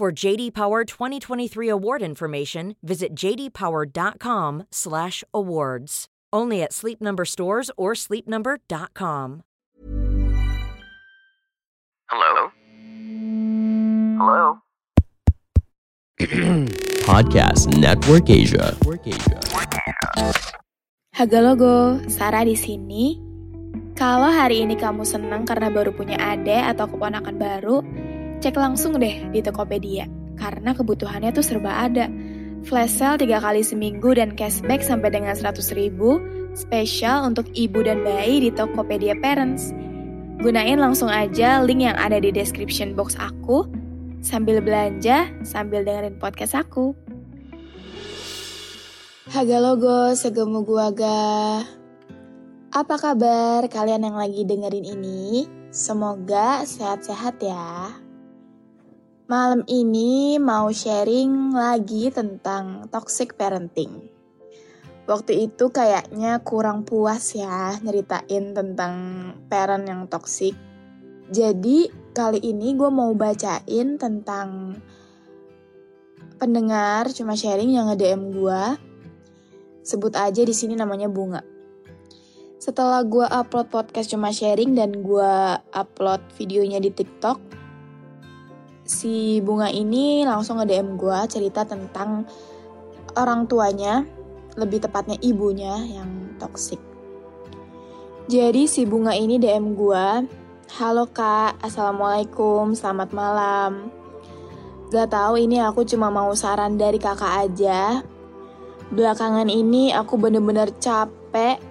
For JD Power 2023 award information, visit jdpower.com/awards. Only at Sleep Number stores or sleepnumber.com. Hello? Hello? Podcast Network Asia. Haga logo, Sarah di sini. Kalau hari ini kamu senang karena baru punya ade atau keponakan baru, cek langsung deh di Tokopedia. Karena kebutuhannya tuh serba ada. Flash sale 3 kali seminggu dan cashback sampai dengan 100 ribu, spesial untuk ibu dan bayi di Tokopedia Parents. Gunain langsung aja link yang ada di description box aku, sambil belanja, sambil dengerin podcast aku. Haga logo, segemu gua ga. Apa kabar kalian yang lagi dengerin ini? Semoga sehat-sehat ya. Malam ini mau sharing lagi tentang toxic parenting. Waktu itu kayaknya kurang puas ya nyeritain tentang parent yang toxic. Jadi kali ini gue mau bacain tentang pendengar cuma sharing yang nge-DM gue. Sebut aja di sini namanya Bunga. Setelah gue upload podcast cuma sharing dan gue upload videonya di TikTok, si bunga ini langsung nge-DM gue cerita tentang orang tuanya, lebih tepatnya ibunya yang toksik. Jadi si bunga ini DM gue, Halo kak, assalamualaikum, selamat malam. Gak tahu ini aku cuma mau saran dari kakak aja. Belakangan ini aku bener-bener capek.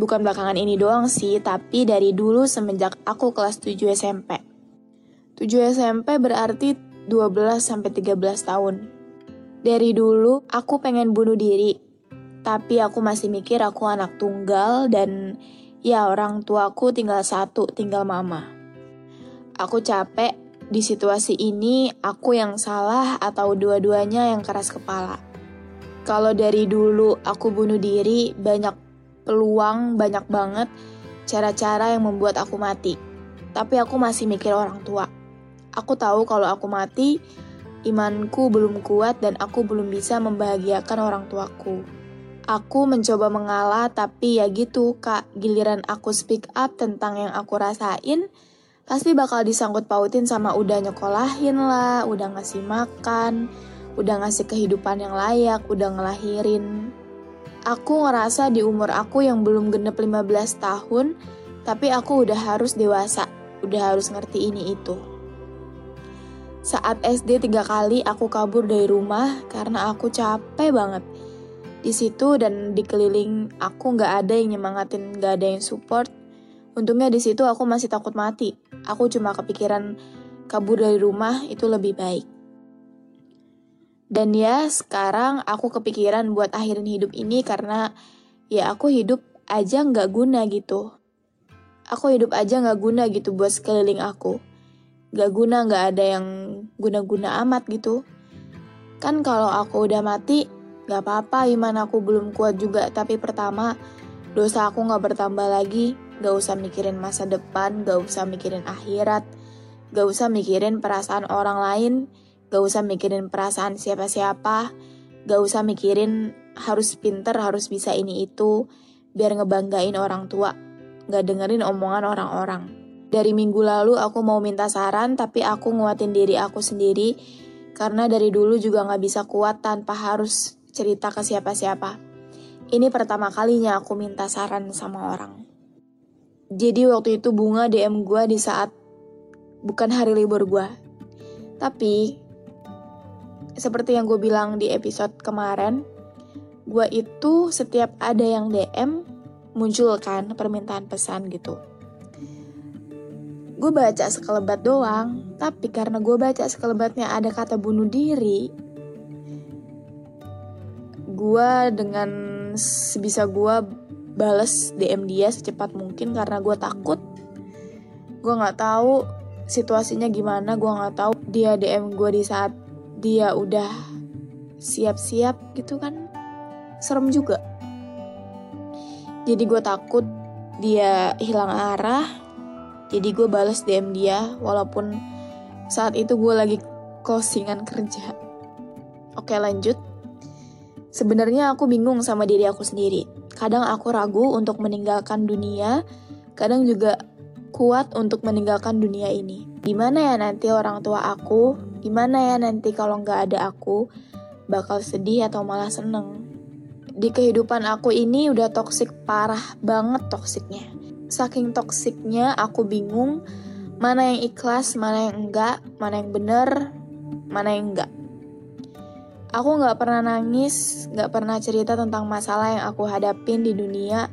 Bukan belakangan ini doang sih, tapi dari dulu semenjak aku kelas 7 SMP 7 SMP berarti 12 sampai 13 tahun. Dari dulu aku pengen bunuh diri, tapi aku masih mikir aku anak tunggal dan ya orang tuaku tinggal satu, tinggal mama. Aku capek di situasi ini aku yang salah atau dua-duanya yang keras kepala. Kalau dari dulu aku bunuh diri, banyak peluang, banyak banget cara-cara yang membuat aku mati. Tapi aku masih mikir orang tua. Aku tahu kalau aku mati, imanku belum kuat dan aku belum bisa membahagiakan orang tuaku. Aku mencoba mengalah, tapi ya gitu, Kak. Giliran aku speak up tentang yang aku rasain, pasti bakal disangkut pautin sama udah nyekolahin lah, udah ngasih makan, udah ngasih kehidupan yang layak, udah ngelahirin. Aku ngerasa di umur aku yang belum genep 15 tahun, tapi aku udah harus dewasa, udah harus ngerti ini itu. Saat SD tiga kali aku kabur dari rumah karena aku capek banget. Di situ dan di keliling aku nggak ada yang nyemangatin, nggak ada yang support. Untungnya di situ aku masih takut mati. Aku cuma kepikiran kabur dari rumah itu lebih baik. Dan ya sekarang aku kepikiran buat akhirin hidup ini karena ya aku hidup aja nggak guna gitu. Aku hidup aja nggak guna gitu buat sekeliling aku gak guna gak ada yang guna-guna amat gitu. Kan kalau aku udah mati gak apa-apa iman aku belum kuat juga. Tapi pertama dosa aku gak bertambah lagi. Gak usah mikirin masa depan gak usah mikirin akhirat. Gak usah mikirin perasaan orang lain. Gak usah mikirin perasaan siapa-siapa. Gak usah mikirin harus pinter harus bisa ini itu. Biar ngebanggain orang tua. Gak dengerin omongan orang-orang dari minggu lalu aku mau minta saran, tapi aku nguatin diri aku sendiri karena dari dulu juga gak bisa kuat tanpa harus cerita ke siapa-siapa. Ini pertama kalinya aku minta saran sama orang. Jadi waktu itu bunga DM gue di saat bukan hari libur gue. Tapi, seperti yang gue bilang di episode kemarin, gue itu setiap ada yang DM muncul kan permintaan pesan gitu gue baca sekelebat doang tapi karena gue baca sekelebatnya ada kata bunuh diri gue dengan sebisa gue bales DM dia secepat mungkin karena gue takut. Gue nggak tahu situasinya gimana gue nggak tahu dia DM gue di saat dia udah siap-siap gitu kan. Serem juga. Jadi gue takut dia hilang arah jadi gue bales DM dia walaupun saat itu gue lagi closingan kerja oke lanjut sebenarnya aku bingung sama diri aku sendiri kadang aku ragu untuk meninggalkan dunia kadang juga kuat untuk meninggalkan dunia ini. Gimana ya nanti orang tua aku? Gimana ya nanti kalau nggak ada aku? Bakal sedih atau malah seneng? Di kehidupan aku ini udah toksik parah banget toksiknya. Saking toksiknya aku bingung mana yang ikhlas, mana yang enggak, mana yang bener, mana yang enggak. Aku nggak pernah nangis, nggak pernah cerita tentang masalah yang aku hadapin di dunia.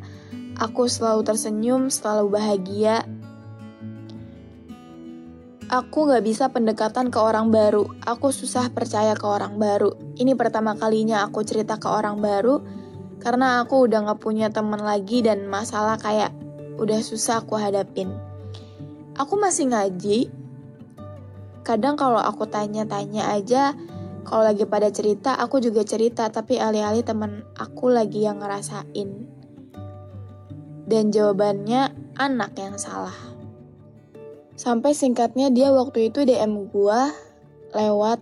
Aku selalu tersenyum, selalu bahagia, Aku gak bisa pendekatan ke orang baru. Aku susah percaya ke orang baru. Ini pertama kalinya aku cerita ke orang baru karena aku udah gak punya teman lagi dan masalah kayak udah susah aku hadapin. Aku masih ngaji. Kadang kalau aku tanya-tanya aja, kalau lagi pada cerita, aku juga cerita, tapi alih-alih teman aku lagi yang ngerasain. Dan jawabannya anak yang salah. Sampai singkatnya dia waktu itu DM gue lewat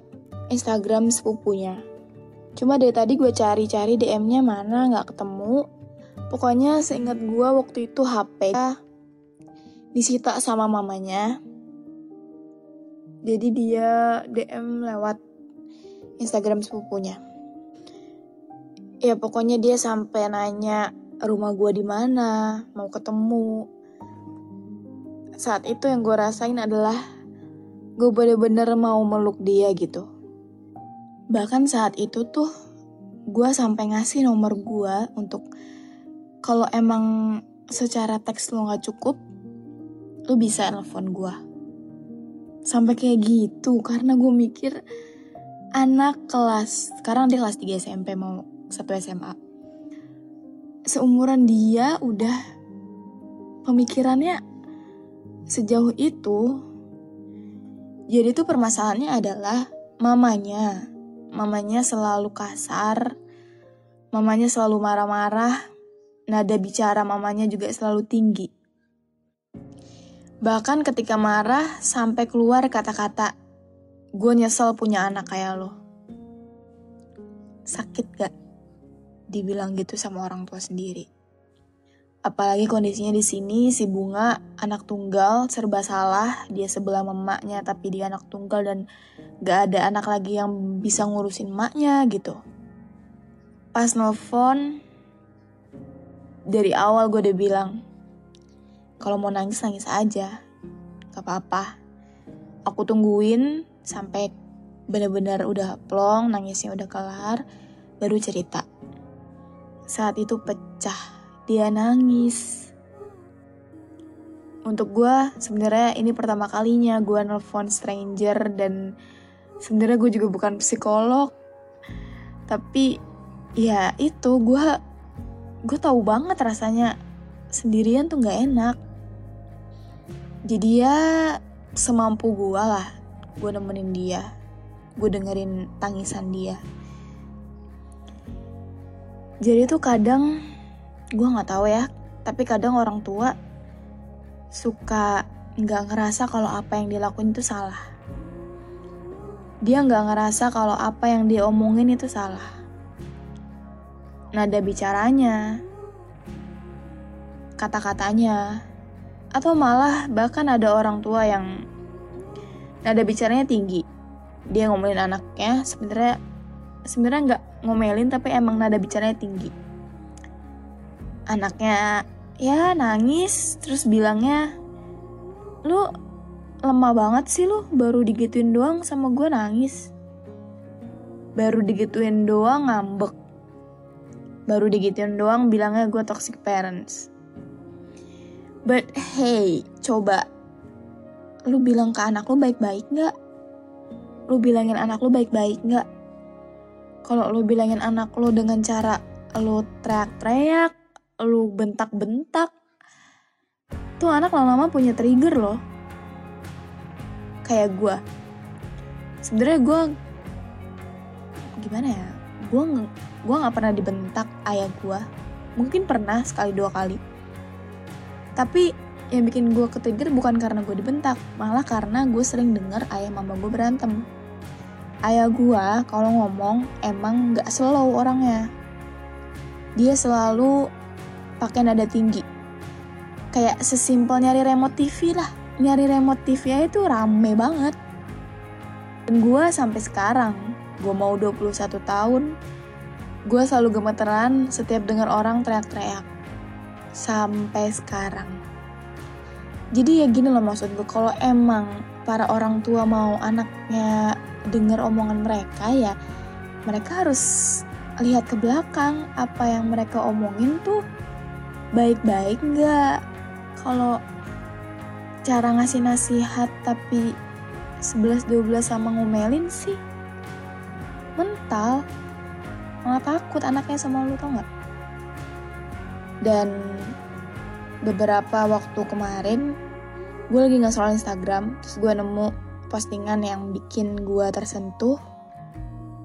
Instagram sepupunya. Cuma dari tadi gue cari-cari DM-nya mana nggak ketemu. Pokoknya seingat gue waktu itu HP disita sama mamanya. Jadi dia DM lewat Instagram sepupunya. Ya pokoknya dia sampai nanya rumah gue di mana, mau ketemu, saat itu yang gue rasain adalah gue bener-bener mau meluk dia gitu. Bahkan saat itu tuh gue sampai ngasih nomor gue untuk kalau emang secara teks lo gak cukup, lo bisa nelfon gue. Sampai kayak gitu karena gue mikir anak kelas, sekarang dia kelas 3 SMP mau satu SMA. Seumuran dia udah pemikirannya sejauh itu, jadi itu permasalahannya adalah mamanya. Mamanya selalu kasar, mamanya selalu marah-marah, nada bicara mamanya juga selalu tinggi. Bahkan ketika marah sampai keluar kata-kata, gue nyesel punya anak kayak lo. Sakit gak? Dibilang gitu sama orang tua sendiri. Apalagi kondisinya di sini si Bunga anak tunggal serba salah, dia sebelah memaknya tapi dia anak tunggal dan gak ada anak lagi yang bisa ngurusin maknya gitu. Pas nelfon dari awal gue udah bilang kalau mau nangis nangis aja, gak apa-apa. Aku tungguin sampai bener-bener udah plong, nangisnya udah kelar, baru cerita. Saat itu pecah dia nangis. Untuk gue sebenarnya ini pertama kalinya gue nelfon stranger dan sebenarnya gue juga bukan psikolog. Tapi ya itu gue gue tahu banget rasanya. Sendirian tuh nggak enak. Jadi ya semampu gue lah. Gue nemenin dia. Gue dengerin tangisan dia. Jadi tuh kadang gue nggak tahu ya tapi kadang orang tua suka nggak ngerasa kalau apa yang dilakuin itu salah. Dia nggak ngerasa kalau apa yang dia omongin itu salah nada bicaranya kata-katanya atau malah bahkan ada orang tua yang nada bicaranya tinggi. Dia ngomelin anaknya sebenarnya sebenarnya nggak ngomelin tapi emang nada bicaranya tinggi. Anaknya ya nangis terus bilangnya lu lemah banget sih lu baru digituin doang sama gue nangis. Baru digituin doang ngambek baru digituin doang bilangnya gue toxic parents but hey coba lu bilang ke anak lu baik-baik nggak? Lu bilangin anak lu baik-baik nggak? Kalau lu bilangin anak lu dengan cara lu teriak-teriak, lu bentak-bentak, tuh anak lama-lama punya trigger loh. Kayak gue. Sebenarnya gue gimana ya? Gue gue nggak pernah dibentak ayah gue. Mungkin pernah sekali dua kali. Tapi yang bikin gue ketrigger bukan karena gue dibentak, malah karena gue sering denger ayah mama gue berantem. Ayah gue kalau ngomong emang gak slow orangnya. Dia selalu pakai nada tinggi. Kayak sesimpel nyari remote TV lah. Nyari remote TV itu rame banget. Dan gue sampai sekarang, gue mau 21 tahun, gue selalu gemeteran setiap dengar orang teriak-teriak. Sampai sekarang jadi ya gini loh maksud gue kalau emang para orang tua mau anaknya denger omongan mereka ya mereka harus lihat ke belakang apa yang mereka omongin tuh baik-baik nggak kalau cara ngasih nasihat tapi 11-12 sama ngomelin sih mental malah takut anaknya sama lu tau nggak? Dan beberapa waktu kemarin gue lagi nggak soal Instagram terus gue nemu postingan yang bikin gue tersentuh.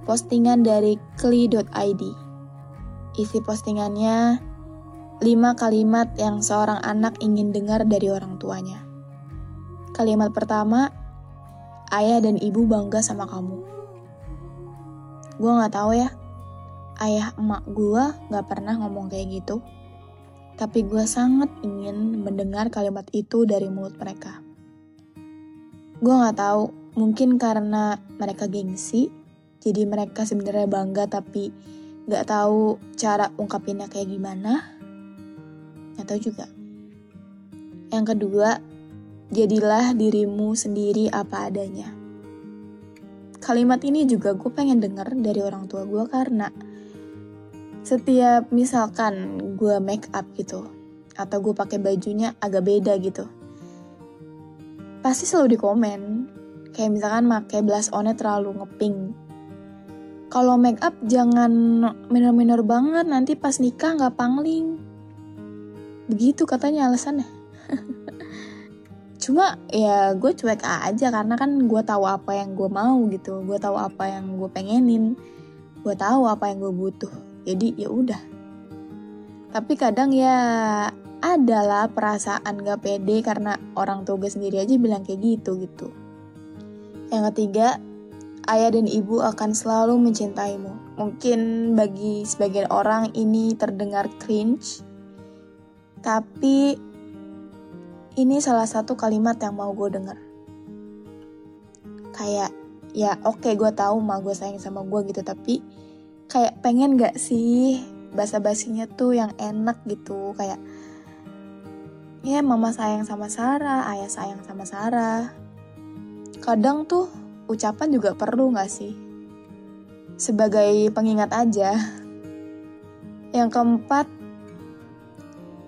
Postingan dari kli.id isi postingannya 5 kalimat yang seorang anak ingin dengar dari orang tuanya. Kalimat pertama ayah dan ibu bangga sama kamu gue nggak tahu ya ayah emak gue nggak pernah ngomong kayak gitu tapi gue sangat ingin mendengar kalimat itu dari mulut mereka. Gue gak tahu, mungkin karena mereka gengsi, jadi mereka sebenarnya bangga tapi gak tahu cara ungkapinnya kayak gimana. Gak tahu juga. Yang kedua, jadilah dirimu sendiri apa adanya. Kalimat ini juga gue pengen denger dari orang tua gue karena setiap misalkan gue make up gitu atau gue pakai bajunya agak beda gitu pasti selalu di komen kayak misalkan pakai blush onnya terlalu ngeping. Kalau make up jangan minor-minor banget nanti pas nikah nggak pangling. Begitu katanya alasannya cuma ya gue cuek aja karena kan gue tahu apa yang gue mau gitu. Gue tahu apa yang gue pengenin. Gue tahu apa yang gue butuh. Jadi ya udah. Tapi kadang ya adalah perasaan gak pede karena orang tua gue sendiri aja bilang kayak gitu gitu. Yang ketiga ayah dan ibu akan selalu mencintaimu. Mungkin bagi sebagian orang ini terdengar cringe tapi ini salah satu kalimat yang mau gue denger kayak ya oke okay, gue tahu mah gue sayang sama gue gitu tapi kayak pengen gak sih bahasa basinya tuh yang enak gitu kayak ya mama sayang sama Sarah, ayah sayang sama Sarah. Kadang tuh ucapan juga perlu gak sih? Sebagai pengingat aja. Yang keempat,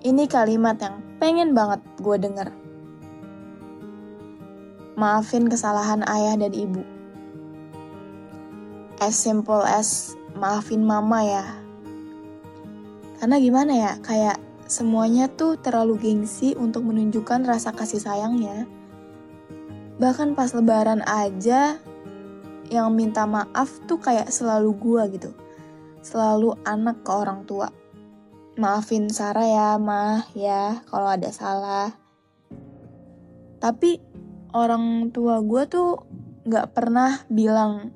ini kalimat yang pengen banget gue denger. Maafin kesalahan ayah dan ibu. As simple as maafin mama ya. Karena gimana ya, kayak semuanya tuh terlalu gengsi untuk menunjukkan rasa kasih sayangnya. Bahkan pas lebaran aja, yang minta maaf tuh kayak selalu gua gitu. Selalu anak ke orang tua. Maafin Sarah ya, mah ya, kalau ada salah. Tapi orang tua gue tuh gak pernah bilang,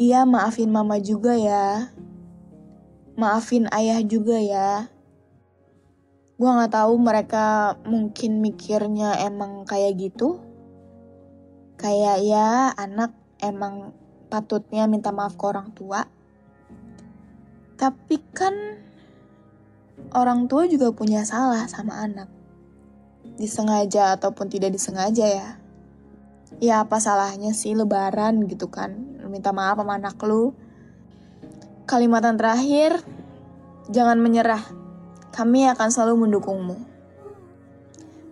Iya maafin mama juga ya. Maafin ayah juga ya. Gue gak tahu mereka mungkin mikirnya emang kayak gitu. Kayak ya anak emang patutnya minta maaf ke orang tua. Tapi kan orang tua juga punya salah sama anak. Disengaja ataupun tidak disengaja ya ya apa salahnya sih lebaran gitu kan minta maaf sama anak lu kalimatan terakhir jangan menyerah kami akan selalu mendukungmu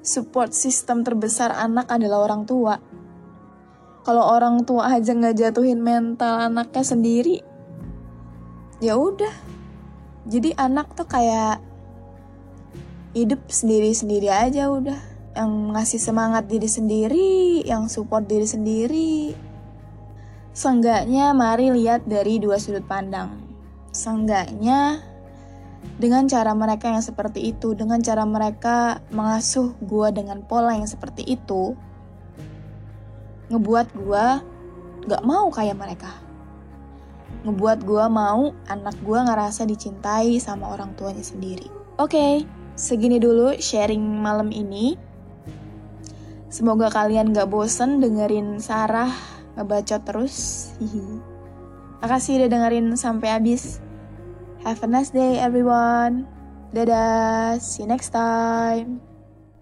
support system terbesar anak adalah orang tua. Kalau orang tua aja nggak jatuhin mental anaknya sendiri, ya udah. Jadi anak tuh kayak hidup sendiri-sendiri aja udah. Yang ngasih semangat diri sendiri, yang support diri sendiri. Seenggaknya mari lihat dari dua sudut pandang. Seenggaknya dengan cara mereka yang seperti itu, dengan cara mereka mengasuh gue dengan pola yang seperti itu, ngebuat gue gak mau kayak mereka. Ngebuat gue mau anak gue ngerasa dicintai sama orang tuanya sendiri. Oke, okay, segini dulu sharing malam ini. Semoga kalian gak bosen dengerin Sarah ngebacot terus. Makasih udah dengerin sampai habis. Have a nice day everyone. Dadah, see you next time.